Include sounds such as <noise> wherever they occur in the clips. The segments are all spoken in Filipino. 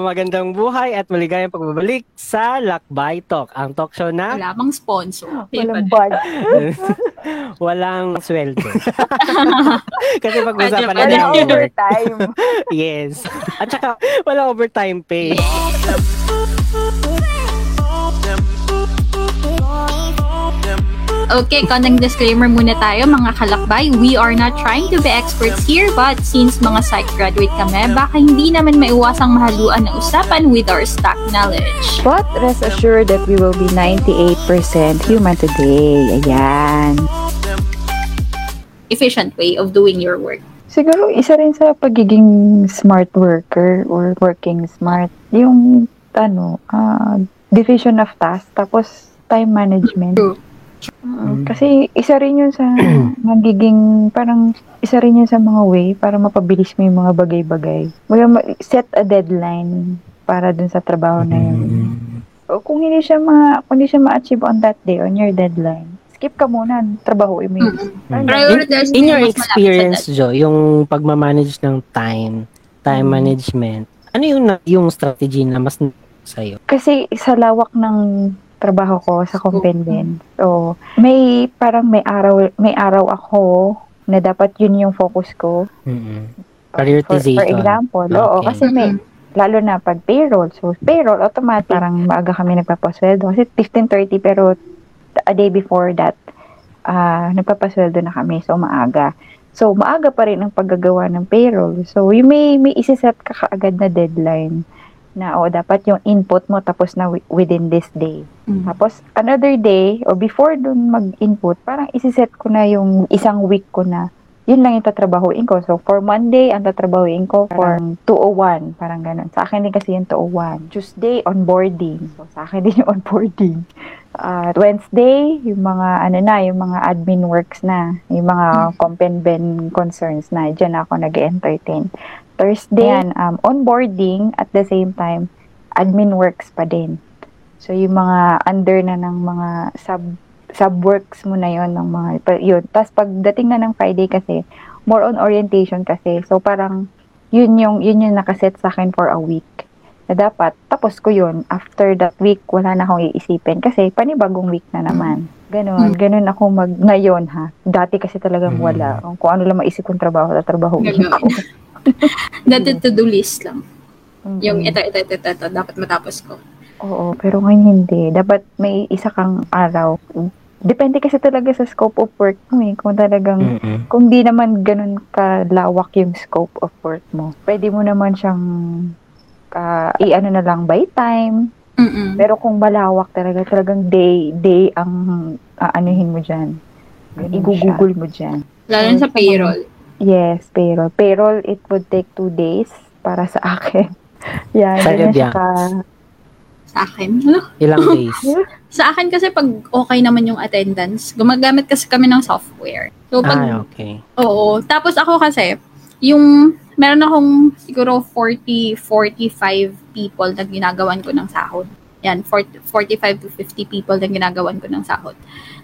Magandang buhay at maligayang pagbabalik sa Lakbay Talk, ang talk show na Wala bang sponsor. Walang bad. <laughs> walang sweldo. <laughs> Kasi pag-usapan ang work. overtime. <laughs> Yes. At saka walang overtime pay. Okay, konting disclaimer muna tayo mga kalakbay. We are not trying to be experts here but since mga psych graduate kami, baka hindi naman maiwasang mahaluan ng usapan with our stock knowledge. But rest assured that we will be 98% human today. Ayan. Efficient way of doing your work. Siguro isa rin sa pagiging smart worker or working smart, yung ano, ah, division of task tapos time management. True. Mm, Kasi isa rin yun sa <clears throat> magiging parang isa rin yun sa mga way para mapabilis mo yung mga bagay-bagay. Ma- set a deadline para dun sa trabaho na yun. O kung hindi siya ma kung hindi siya ma-achieve on that day on your deadline, skip ka muna, trabahuin mo yun. Mm. Prioritize In, in your experience, Jo, yung pagmamanage ng time, time Mm. management, ano yung na- yung strategy na mas sa'yo? Kasi sa lawak ng trabaho ko sa compendent. So, may parang may araw may araw ako na dapat yun yung focus ko. For, Prioritization. for example, oo, Okay. kasi may lalo na pag payroll. So, payroll, automatic, parang maaga kami nagpapasweldo. Kasi 15.30, pero a day before that, ah nagpapasweldo na kami. So, maaga. So, maaga pa rin ang paggagawa ng payroll. So, yung may, may isiset ka kaagad na deadline na, o dapat yung input mo tapos na wi- within this day. Mm. Tapos, another day, o before dun mag-input, parang isiset ko na yung isang week ko na yun lang yung tatrabahuin ko. So, for Monday, ang tatrabahuin ko for 201, parang ganun. Sa akin din kasi yung 201. Tuesday, onboarding. So, sa akin din <laughs> yung onboarding. Uh, Wednesday, yung mga, ano na, yung mga admin works na, yung mga compen-ben concerns na, dyan ako nag-entertain. Thursday, yan, um, onboarding at the same time, admin works pa din. So, yung mga under na ng mga sub sub-works mo na yon ng mga, pa- yun. Tapos, pagdating na ng Friday kasi, more on orientation kasi. So, parang, yun yung, yun yung nakaset sa akin for a week. Na dapat, tapos ko yun. After that week, wala na akong iisipin. Kasi, panibagong week na naman. Ganon. Ganon ako mag, ngayon ha. Dati kasi talagang Mm. wala. Kung ano lang maisip kong trabaho, tatrabaho ko. <laughs> <laughs> Dati to-do list lang. Mm-mm. Yung ito, ito, ito, ito, ito, dapat matapos ko. Oo, pero ngayon hindi. Dapat may isa kang araw. Depende kasi talaga sa scope of work mo eh. Kung talagang, Mm-mm. kung di naman ganun kalawak yung scope of work mo, pwede mo naman siyang ah, i-ano na lang by time. Mm-mm. Pero kung malawak talaga, talagang day, day ang aanuhin mo dyan. Ganun Igugugol mo dyan. Lalo sa payroll. Yes, payroll. Payroll, it would take two days para sa akin. <laughs> Yan, Sa ganyan siya Libya. ka. Sa akin. Ano? Ilang <laughs> days? Sa akin kasi pag okay naman yung attendance, gumagamit kasi kami ng software. So pag ah, okay. Oo. Tapos ako kasi, yung meron akong siguro 40, 45 people na ginagawan ko ng sahod. Yan, 40, 45 to 50 people na ginagawan ko ng sahod.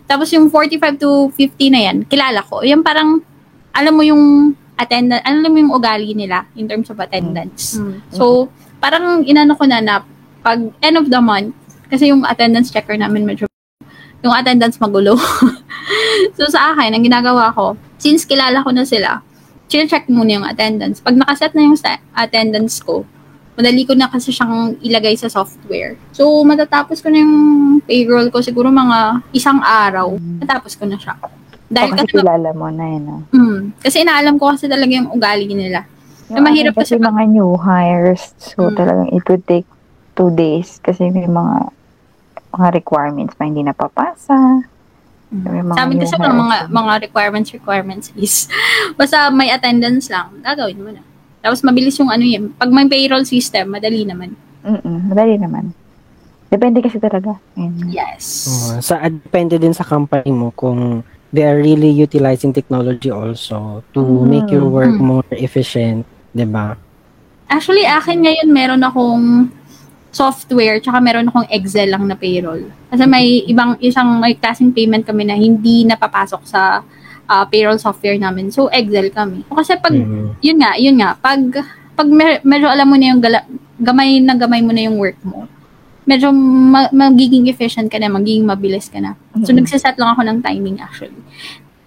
Tapos yung 45 to 50 na yan, kilala ko. Yung parang, alam mo yung attendance, alam mo yung ugali nila in terms of attendance. So, parang inano ko na na pag end of the month, kasi yung attendance checker namin medyo yung attendance magulo. <laughs> so sa akin, ang ginagawa ko, since kilala ko na sila, check muna yung attendance. Pag nakaset na yung attendance ko, madali ko na kasi siyang ilagay sa software. So, matatapos ko na yung payroll ko siguro mga isang araw. Matapos ko na siya. Dahil O, kasi kasi, kilala mo na yun. ah. mm, kasi inaalam ko kasi talaga yung ugali nila. Yung mahirap akin kasi kasi pag- mga new hires, so Mm. talagang it would take two days kasi may mga mga requirements pa hindi napapasa. Mga Sa amin kasi mga, mga, mga requirements, requirements is, <laughs> basta may attendance lang, gagawin mo na. Tapos mabilis yung ano yun. Pag may payroll system, madali naman. Mm-mm, madali naman. Depende kasi talaga. Yes. Oo. sa depende din sa company mo kung they are really utilizing technology also to Mm. make your work Mm. more efficient, 'di ba? Actually, akin ngayon meron akong software, tsaka meron akong Excel lang na payroll. Kasi may ibang, isang, may klaseng payment kami na hindi napapasok sa ah, payroll software namin. So, Excel kami. Kasi pag, Mhm. yun nga, yun nga, pag, pag me- medyo alam mo na yung gala, gamay na gamay mo na yung work mo, medyo ma- magiging efficient ka na, magiging mabilis ka na. So, Mhm. nagsiset lang ako ng timing actually.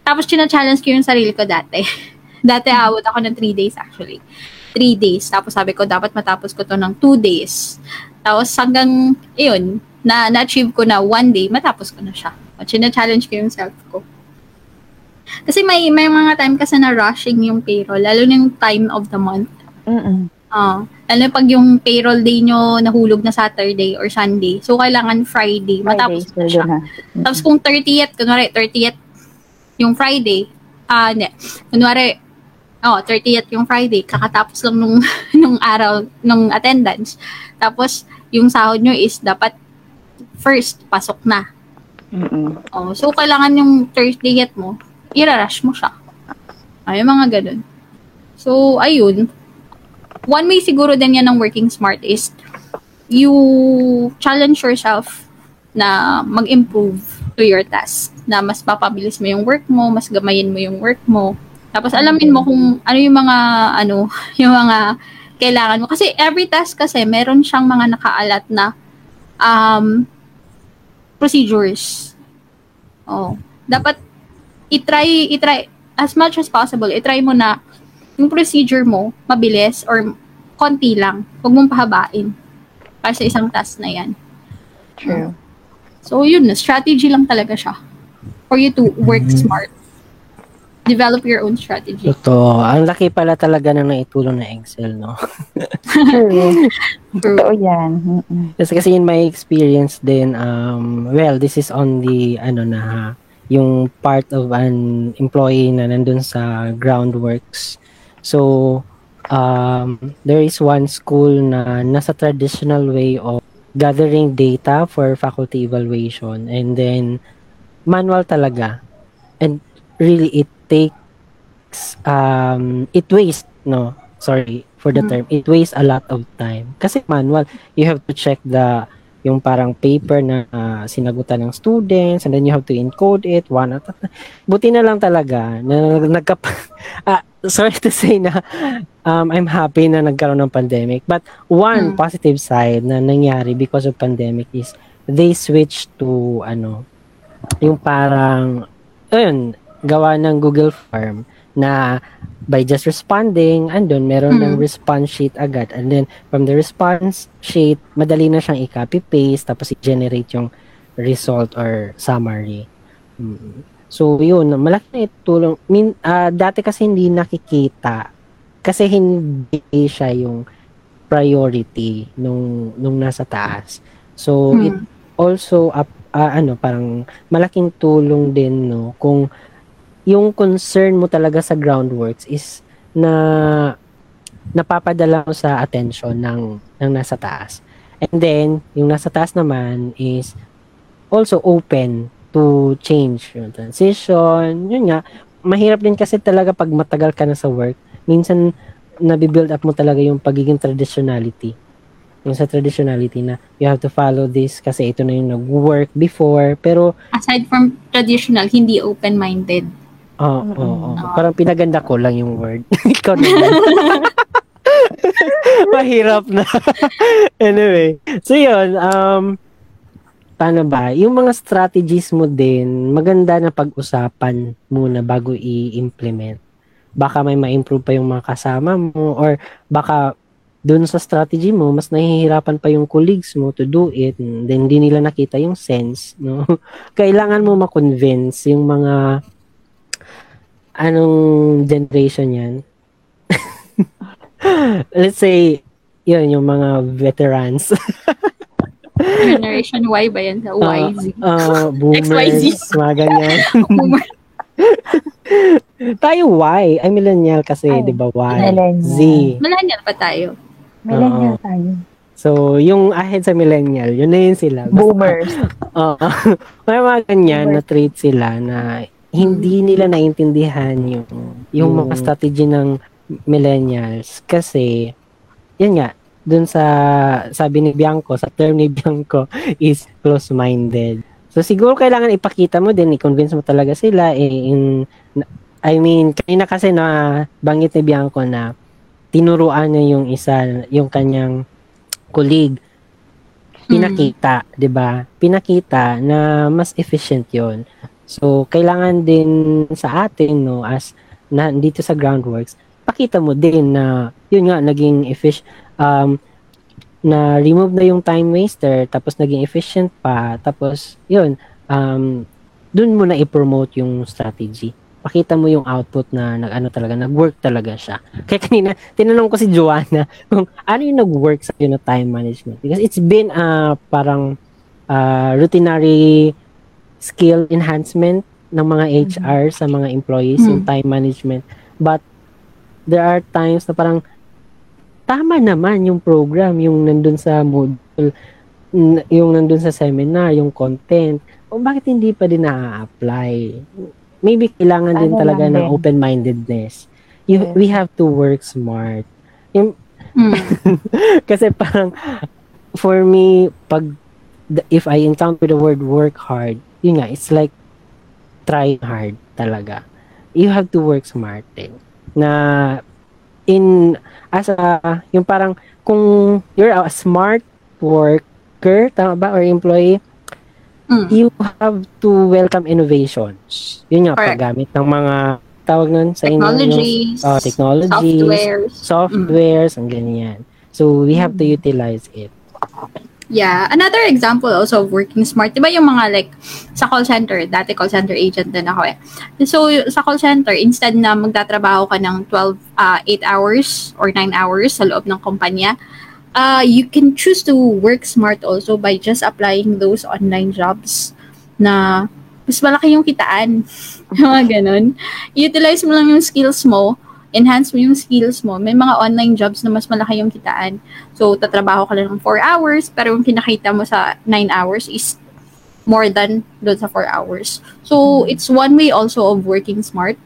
Tapos, china-challenge ko yung sarili ko dati. <laughs> dati, awot ako ng 3 days actually. 3 days. Tapos, sabi ko, dapat matapos ko to ng 2 days. Tapos, hanggang, yun, na, na-achieve ko na one day, matapos ko na siya. O, china-challenge ko yung self ko. Kasi may may mga time kasi na rushing yung payroll, lalo na yung time of the month. Mm-mm. Ah, lalo na pag yung payroll day nyo nahulog na Saturday or Sunday. So, kailangan Friday, matapos Friday, na siya. na. Tapos kung 30th, kunwari 30th yung Friday, ah, hindi. Kunwari, oh, 30th yung Friday, kakatapos lang nung, <laughs> nung araw, nung attendance. Tapos, yung sahod nyo is dapat first, pasok na. Mm-mm. Oh, so, kailangan yung Thursday mo, irarush mo siya. Ay, mga ganun. So, ayun. One way siguro din yan ng working smart is you challenge yourself na mag-improve to your task. Na mas papabilis mo yung work mo, mas gamayin mo yung work mo. Tapos alamin mo kung ano yung mga ano, <laughs> yung mga kailangan mo kasi every task kasi meron siyang mga nakaalat na um procedures. Oh, dapat i-try i-try as much as possible, i-try mo na yung procedure mo mabilis or konti lang. Huwag mong pahabain para sa isang task na yan. True. So, yun na. Strategy lang talaga siya. For you to work Mhm. smart. Develop your own strategy. Totoo. Ang laki pala talaga ng naitulong na Excel, no? True. <laughs> True. Totoo yan. Kasi kasi in my experience din, um, well, this is on the, ano na ha, yung part of an employee na nandun sa groundworks. So, um, there is one school na nasa traditional way of gathering data for faculty evaluation and then manual talaga. And really, it takes, um, it wastes, no, sorry for the Mm. term, it wastes a lot of time. Kasi manual, you have to check the yung parang paper na ah, sinagutan ng students and then you have to encode it one at a time. Buti na lang talaga na nagka <laughs> ah, sorry to say na um, I'm happy na nagkaroon ng pandemic but one Mm. positive side na nangyari because of pandemic is they switched to ano yung parang ayun gawa ng Google Form na by just responding, andun, meron ng Mm. response sheet agad. And then, from the response sheet, madali na siyang i-copy-paste, tapos i-generate yung result or summary. Mm. So, yun, malaki na itulong. Min, ah, dati kasi hindi nakikita. Kasi hindi siya yung priority nung, nung nasa taas. So, Hmm. it also, up, ah, ano, parang malaking tulong din, no, kung yung concern mo talaga sa groundworks is na napapadala mo sa attention ng, ng nasa taas. And then, yung nasa taas naman is also open to change yung transition. Yun nga, mahirap din kasi talaga pag matagal ka na sa work. Minsan, nabibuild up mo talaga yung pagiging traditionality. Yung sa traditionality na you have to follow this kasi ito na yung nag-work before. Pero, Aside from traditional, hindi open-minded. Oo, Mm-mm. oo, oo. Parang pinaganda ko lang yung word. <laughs> Ikaw naman. <laughs> Mahirap na. <laughs> anyway. So yun, um, paano ba? Yung mga strategies mo din, maganda na pag-usapan muna bago i-implement. Baka may ma-improve pa yung mga kasama mo or baka dun sa strategy mo, mas nahihirapan pa yung colleagues mo to do it, then hindi nila nakita yung sense, no? <laughs> Kailangan mo ma-convince yung mga anong generation yan? <laughs> Let's say, yun, yung mga veterans. <laughs> Generation Y ba yan? Sa YZ. Uh, boomers, XYZ. mga ganyan. Boomer. <laughs> Tayo Y, ay millennial kasi, di ba Y? millennial. Z. Millennial pa tayo. Millennial Oo. tayo. So, yung ahead sa millennial, yun na yun sila. Basta- Boomers. <laughs> Oo. may mga ganyan na Boomers. trait sila na hindi nila naintindihan yung yung mga strategy ng millennials kasi yun nga dun sa sabi ni Bianco sa term ni Bianco <laughs> is close-minded. So siguro kailangan ipakita mo din i-convince mo talaga sila eh, in I mean kanina kasi na banggit ni Bianco na tinuruan niya yung isa yung kanyang colleague, pinakita, 'di ba? Pinakita na mas efficient 'yon. So, kailangan din sa atin no as na dito sa groundworks, pakita mo din na yun nga naging efficient um na remove na yung time waster tapos naging efficient pa tapos yun um dun mo na i-promote yung strategy pakita mo yung output na nag ano talaga nag-work talaga siya <laughs> kaya kanina tinanong ko si Joanna <laughs> kung ano yung nag-work sa na time management because it's been uh, parang uh, routinary skill enhancement ng mga HR mm-hmm. sa mga employees mm-hmm. yung time management but there are times na parang tama naman yung program, yung nandun sa module, yung nandun sa seminar, yung content, o bakit hindi pa din na-apply? Maybe kailangan din talaga ng open-mindedness. You, yes. We have to work smart. Yung, mm. <laughs> kasi parang, for me, pag, if I encounter the word work hard, yun nga, it's like trying hard talaga. You have to work smart din. Na in as a yung parang kung you're a smart worker tama ba or employee mm. you have to welcome innovations yun nga Correct. paggamit ng mga tawag nun sa technologies, inyo, uh, technologies softwares, softwares mm. ang ganyan so we have to mm. utilize it Yeah. Another example also of working smart, di ba yung mga like sa call center, dati call center agent din ako eh. So sa call center, instead na magtatrabaho ka ng 12, uh, 8 hours or 9 hours sa loob ng kumpanya, uh, you can choose to work smart also by just applying those online jobs na mas malaki yung kitaan. <laughs> mga ganun. Utilize mo lang yung skills mo enhance mo yung skills mo, may mga online jobs na mas malaki yung kitaan. So, tatrabaho ka lang ng 4 hours, pero yung kinakita mo sa 9 hours is more than doon sa 4 hours. So, mm-hmm. it's one way also of working smart.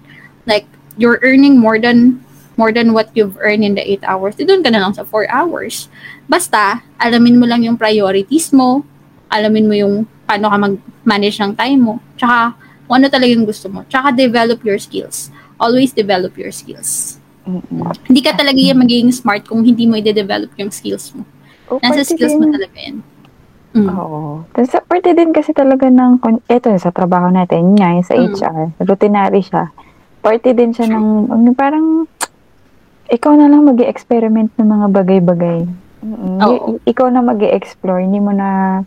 Like, you're earning more than more than what you've earned in the 8 hours. Doon ka na lang sa 4 hours. Basta, alamin mo lang yung priorities mo, alamin mo yung paano ka mag-manage ng time mo, tsaka kung ano talaga yung gusto mo, tsaka develop your skills always develop your skills. Mm-mm. Hindi ka talaga yung magiging smart kung hindi mo i-develop yung skills mo. Oh, Nasa skills din. mo talaga yan. Mm. Oo. Tapos, parte din kasi talaga ng, eto sa trabaho natin, nga, sa mm. HR, routinary siya. Parte din siya ng, parang, ikaw na lang mag experiment ng mga bagay-bagay. Mm-hmm. Y- ikaw na mag explore hindi mo na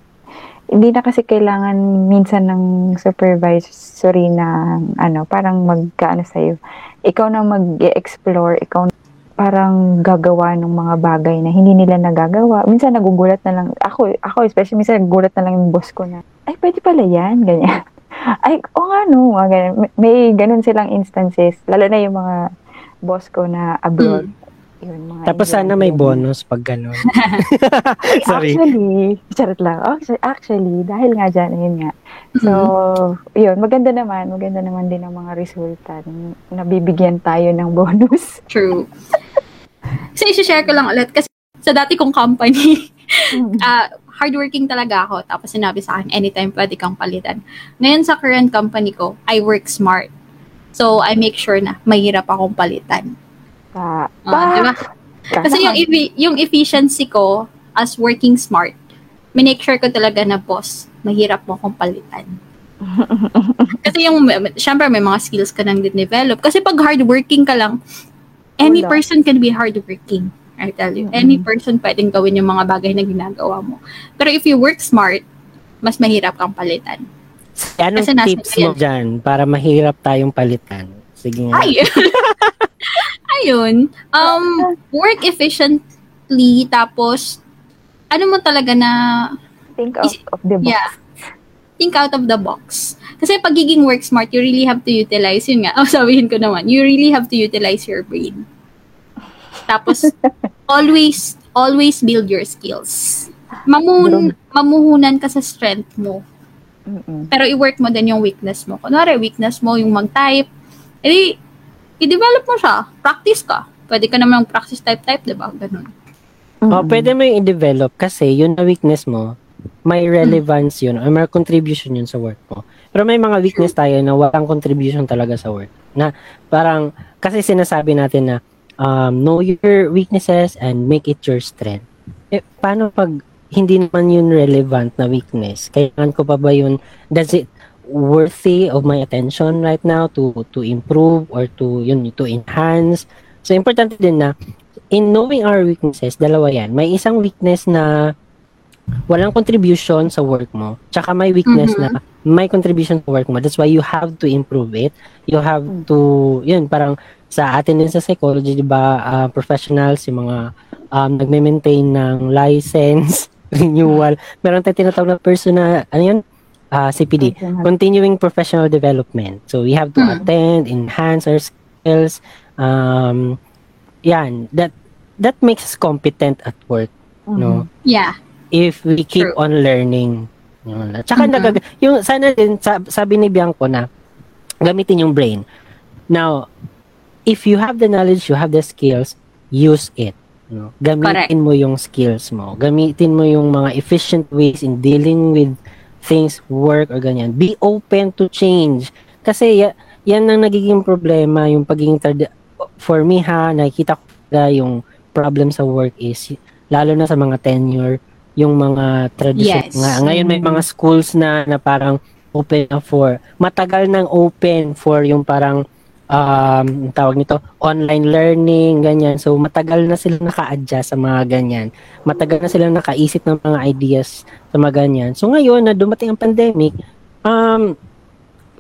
hindi na kasi kailangan minsan ng supervisory na ano, parang magkaano sa'yo. Ikaw na mag-explore, ikaw parang gagawa ng mga bagay na hindi nila nagagawa. Minsan nagugulat na lang, ako, ako especially minsan nagugulat na lang yung boss ko na, ay, pwede pala yan, ganyan. <laughs> ay, o oh, nga no, ganyan. May, may ganun silang instances, lalo na yung mga boss ko na abroad. Mm. Yun, mga Tapos sana may bonus pag gano'n. <laughs> Sorry. Actually, charot lang. Actually, actually, dahil nga dyan, yun nga. So, mm-hmm. yun, maganda naman. Maganda naman din ang mga resulta. Nabibigyan tayo ng bonus. <laughs> True. Kasi isi-share ko lang ulit. Kasi sa dati kong company, uh, <laughs> hardworking talaga ako. Tapos sinabi sa akin, anytime pwede kang palitan. Ngayon sa current company ko, I work smart. So, I make sure na mahirap akong palitan. Uh, diba? Kasi yung, yung efficiency ko as working smart, minake sure ko talaga na boss, mahirap mo akong palitan. <laughs> Kasi yung, syempre may mga skills ka nang develop. Kasi pag hardworking ka lang, any Wala. person can be hardworking. I tell you. Mm-hmm. Any person pwedeng gawin yung mga bagay na ginagawa mo. Pero if you work smart, mas mahirap kang palitan. Anong Kasi tips mo dyan para mahirap tayong palitan? Sige nga. Ay! <laughs> ayun, um, work efficiently, tapos, ano mo talaga na... Think out is, of the box. Yeah. Think out of the box. Kasi pagiging work smart, you really have to utilize, yun nga, <laughs> oh, sabihin ko naman, you really have to utilize your brain. Tapos, <laughs> always, always build your skills. Mamun, mamuhunan ka sa strength mo. Mm-mm. Pero i-work mo din yung weakness mo. Kunwari, weakness mo yung mag-type. Eh, i-develop mo siya. Practice ka. Pwede ka naman practice type-type, di ba? Ganun. Mm-hmm. Oh, pwede mo yung i-develop kasi yun na weakness mo, may relevance yun or may contribution yun sa work mo. Pero may mga weakness tayo na walang contribution talaga sa work. Na parang, kasi sinasabi natin na um, know your weaknesses and make it your strength. eh, paano pag hindi naman yun relevant na weakness? Kailangan ko pa ba yun? Does it worthy of my attention right now to to improve or to yun to enhance? So importante din na in knowing our weaknesses, dalawa yan. May isang weakness na walang contribution sa work mo. Tsaka may weakness Mhm. na may contribution sa work mo. That's why you have to improve it. You have to, yun, parang sa atin din sa psychology, di ba, ah, professionals, yung mga um, nagme-maintain ng license, <laughs> renewal. Meron tayong tinatawag na person na, ano yun? Ah, CPD. Continuing Professional Development. So, we have to Hmm. attend, enhance our skills. Um, yan. That, that makes us competent at work. No? Yeah. if we keep True. on learning. Yun. At saka Mhm. nagag- yung sana din sa- sabi ni Bianco na gamitin yung brain. Now, if you have the knowledge, you have the skills, use it. No? Gamitin mo yung skills mo. Gamitin mo yung mga efficient ways in dealing with things, work, or ganyan. Be open to change. Kasi ya- yan ang nagiging problema, yung pagiging trad- for me ha, nakikita ko na yung problem sa work is lalo na sa mga tenure, yung mga tradition Yes. nga. Ngayon may mga schools na na parang open na for matagal nang open for yung parang um tawag nito online learning ganyan. So matagal na sila naka-adjust sa mga ganyan. Matagal na sila nakaisip ng mga ideas sa mga ganyan. So ngayon na dumating ang pandemic um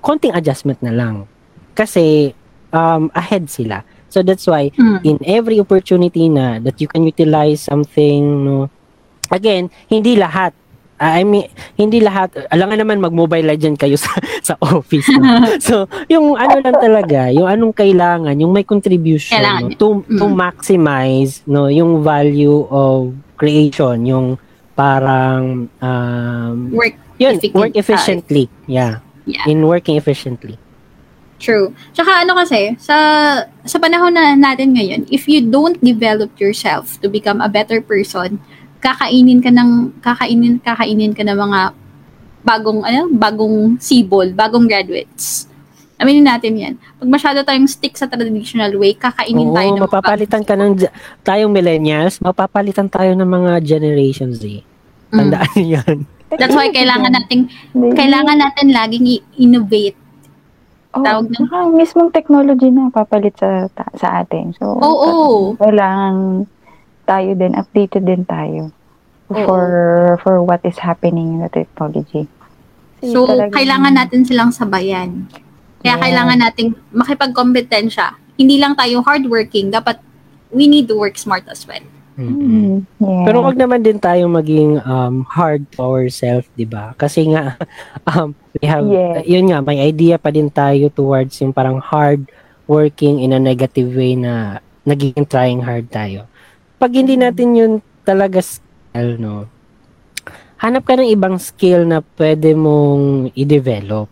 konting adjustment na lang. Kasi um ahead sila. So that's why Mm. in every opportunity na that you can utilize something no again hindi lahat. ah, I mean hindi lahat alangan naman mag mobile legend kayo <laughs> sa sa office no? <laughs> so yung ano lang talaga yung anong kailangan yung may contribution Kailangan no? to to Mm. maximize no yung value of creation yung parang um Work. yun Efficient- work efficiently yeah Yeah. in working efficiently True. Tsaka ano kasi, sa sa panahon na natin ngayon, if you don't develop yourself to become a better person, kakainin ka ng kakainin kakainin ka ng mga bagong ano, bagong sibol, bagong graduates. Aminin natin 'yan. Pag masyado tayong stick sa traditional way, kakainin tayo Oo, ng mga mapapalitan ka ng tayong millennials, mapapalitan tayo ng mga generations eh. Mm. Tandaan niyo yan. That's why kailangan nating kailangan natin laging i-innovate. oh, tawag ng- saka mismong technology na papalit sa ta- sa atin. So, Oo. kailangan tayo din, updated din tayo for for what is happening in the technology. So, talagang- kailangan natin silang sabayan. Kaya Yeah. kailangan nating makipagkompetensya. Hindi lang tayo hardworking, dapat we need to work smart as well. Mm, yeah. Pero wag naman din tayo maging um, hard to ourselves, 'di ba? Kasi nga <laughs> um, we have Yes. yun nga may idea pa din tayo towards yung parang hard working in a negative way na nagiging trying hard tayo. Pag hindi natin yun talaga skill, no? Hanap ka ng ibang skill na pwede mong i-develop.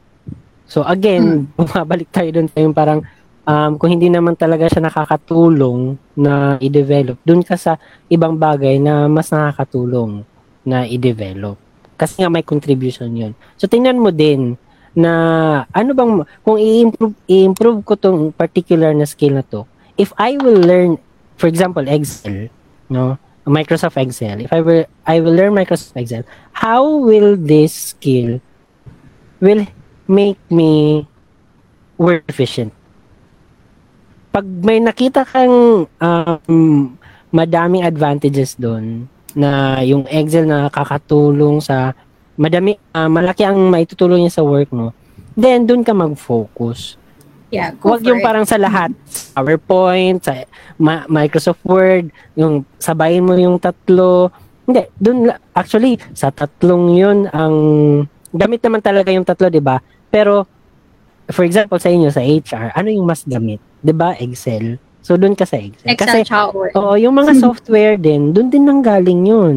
So again, <laughs> bumabalik tayo dun sa yung parang um, kung hindi naman talaga siya nakakatulong na i-develop, dun ka sa ibang bagay na mas nakakatulong na i-develop. Kasi nga may contribution yun. So, tingnan mo din na ano bang, kung i-improve, i-improve ko tong particular na skill na to, if I will learn, for example, Excel, no? Microsoft Excel, if I will, I will learn Microsoft Excel, how will this skill will make me work efficient? pag may nakita kang um, madaming advantages doon na yung Excel na kakatulong sa madami ah, malaki ang maitutulong niya sa work mo then doon ka mag-focus Yeah, go Huwag for yung it. parang sa lahat PowerPoint sa Ma- Microsoft Word yung sabayin mo yung tatlo hindi doon la- actually sa tatlong yun ang gamit naman talaga yung tatlo 'di ba pero for example sa inyo sa HR ano yung mas gamit 'di ba Excel so doon ka sa Excel Excel kasi Word. Oo, yung mga <laughs> software din, doon din nanggaling yun.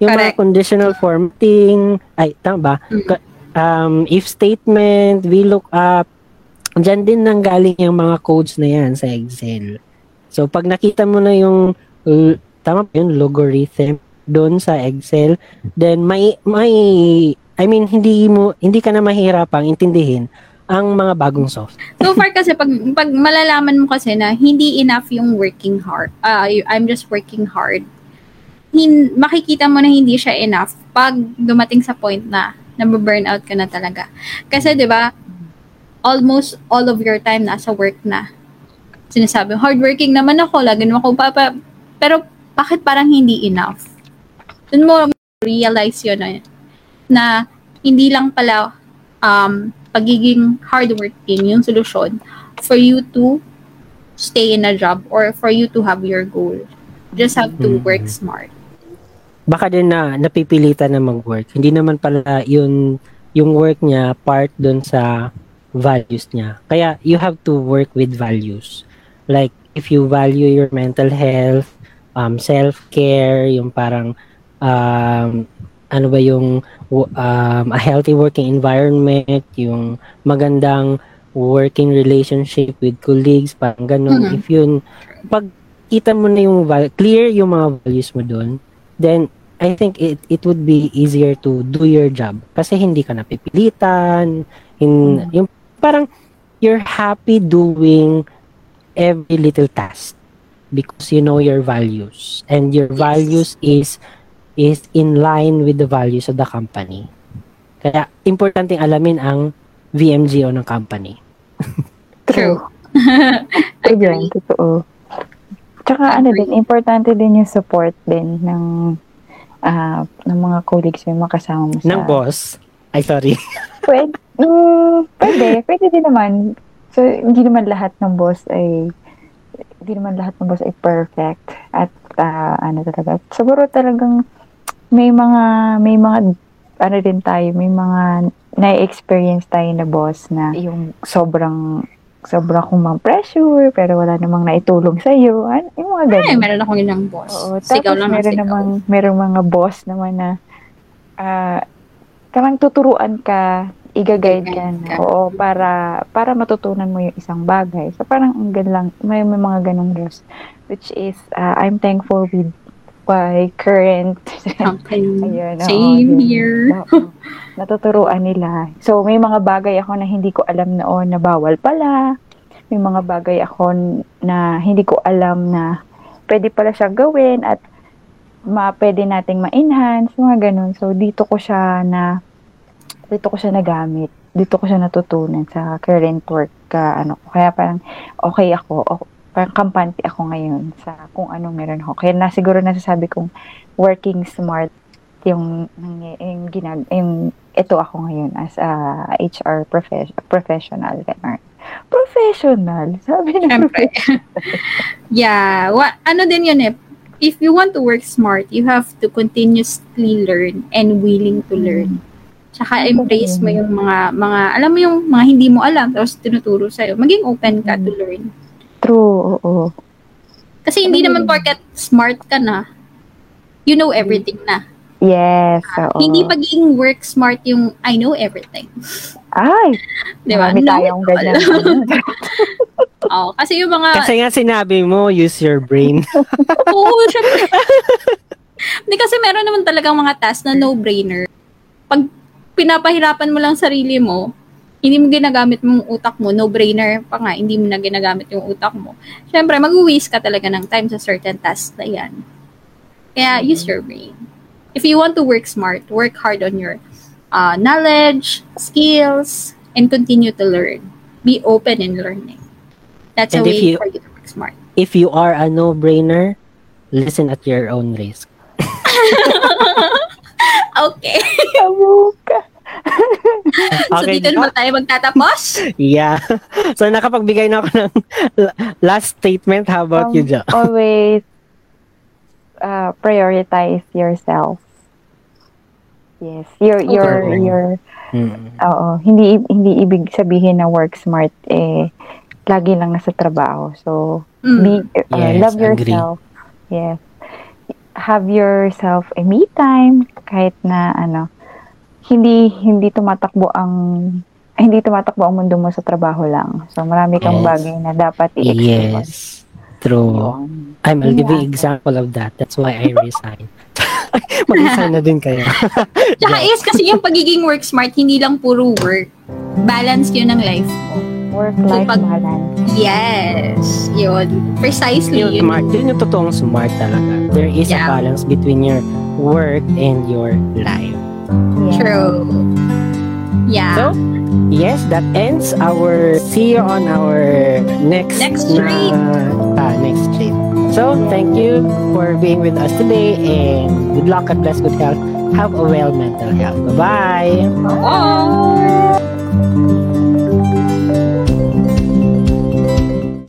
Yung mga Correct. conditional formatting, ay, tama ba? Mm. Um, if statement, VLOOKUP, dyan din nanggaling yung mga codes na yan sa Excel. So, pag nakita mo na yung, l- tama ba yun, logarithm doon sa Excel, then may, may, I mean, hindi mo, hindi ka na mahirapang intindihin ang mga bagong software. So far kasi pag pag malalaman mo kasi na hindi enough yung working hard. Uh, I'm just working hard. hin, makikita mo na hindi siya enough pag dumating sa point na nababurnout ka na talaga. Kasi 'di ba, almost all of your time nasa work na. Sinasabi, hardworking naman ako, lagi naman ako papa. Pero bakit parang hindi enough? Doon mo realize yun na, na hindi lang pala um, pagiging hardworking yung solusyon for you to stay in a job or for you to have your goal. You just have to Mhm. work smart. baka din na napipilitan na mag-work. Hindi naman pala yun yung work niya part doon sa values niya. Kaya you have to work with values. Like if you value your mental health, um, self-care, yung parang um, ano ba yung um, a healthy working environment, yung magandang working relationship with colleagues, parang ganun. Mhm. If yun, pag kita mo na yung val- clear yung mga values mo doon, then I think it it would be easier to do your job kasi hindi ka napipilitan, in, Mm. yung parang you're happy doing every little task because you know your values and your Yes. values is is in line with the values of the company. Kaya importanteng alamin ang VMGO ng company. True. <laughs> Ayun, totoo. Tsaka ano din, importante din yung support din ng ah, ng mga colleagues mo, yung mga kasama mo sa... Ng boss. Ay, sorry. Pwede, mm, pwede, pwede din naman. So, hindi naman lahat ng boss ay hindi naman lahat ng boss ay perfect at ah, ano talaga. Siguro talagang may mga may mga ano din tayo, may mga na-experience tayo na boss na yung sobrang sobra kong mang pressure pero wala namang naitulong sa iyo. Ano, yung mga Ay, ganun. meron akong ilang boss. Oo, sigaw lang ng meron sigaw. namang merong mga boss naman na ah parang tuturuan ka, iga-guide ka, na, oo, para para matutunan mo yung isang bagay. So parang ang lang, may, may mga ganong boss which is ah, I'm thankful with my current Company. <laughs> Ayun, Same yun. here. Oo. natuturuan nila. So, may mga bagay ako na hindi ko alam noon na bawal pala. May mga bagay ako na hindi ko alam na pwede pala siya gawin at ma pwede nating ma-enhance, mga ganun. So, dito ko siya na dito ko siya nagamit. Dito ko siya natutunan sa current work ka ano. Kaya parang okay ako. O, parang kampante ako ngayon sa kung anong meron ako. Kaya na siguro nasasabi kong working smart yung nangy- yung ginag yung ito ako ngayon as a HR profes- professional ganun. Professional. Sabi na Siyempre. <laughs> yeah. Wa, ano din yun eh. If you want to work smart, you have to continuously learn and willing to learn. Tsaka embrace mo yun? yung mga, mga, alam mo yung mga hindi mo alam, tapos tinuturo sa'yo. Maging open ka to Mm. learn. True, oo. Kasi hindi naman porket smart ka na, you know everything na. Yes, oo. Hindi pagiging work smart yung I know everything. Ay, <laughs> Di ba? marami No, tayong ganyan. <laughs> Oo, kasi yung mga, Kasi nga sinabi mo, use your brain. <laughs> Oo, syempre. Hindi kasi meron naman talagang mga tasks na no-brainer. Pag pinapahirapan mo lang sarili mo, hindi mo ginagamit mong utak mo, no-brainer pa nga, hindi mo na ginagamit yung utak mo. Syempre, mag-waste ka talaga ng time sa certain tasks na yan. Kaya, use your brain. If you want to work smart, work hard on your uh, knowledge, skills, and continue to learn. Be open in learning. That's a And if way you- for you to work smart. If you are a no-brainer, listen at your own risk. <laughs> Okay. <laughs> Tawag ka. So, dito na ba tayo magtatapos? <laughs> Yeah. <laughs> so, nakapagbigay na ako ng la- <laughs> last statement. How about Um, you, Jo? Always uh, prioritize yourself. Yes, your your Okay. your Mm. Oo, hindi hindi ibig sabihin na work smart eh lagi lang nasa trabaho. So, Mm. be uh, Yes, love agree. yourself. Yes. Have yourself a me time kahit na ano hindi hindi tumatakbo ang ay, hindi tumatakbo ang mundo mo sa trabaho lang. So, marami kang Yes. bagay na dapat i-explore. Yes. True. Yun. I'm a Yun living nga. example of that. That's why I resign. <laughs> Mag-resign na din kayo. <laughs> Tsaka is kasi yung pagiging work smart, hindi lang puro work. Balance yun ng life mo. Work-life Kapag- balance. Yes. Yun. Precisely. Yung Yun. smart, yun yung totoong smart talaga. There is Yeah. a balance between your work and your life. Yeah. True. Yeah. So, yes, that ends our, see you on our next, Next trip. ah, next trip. So, thank you for being with us today and good luck and bless good health. Have a well mental health. Bye-bye! oh.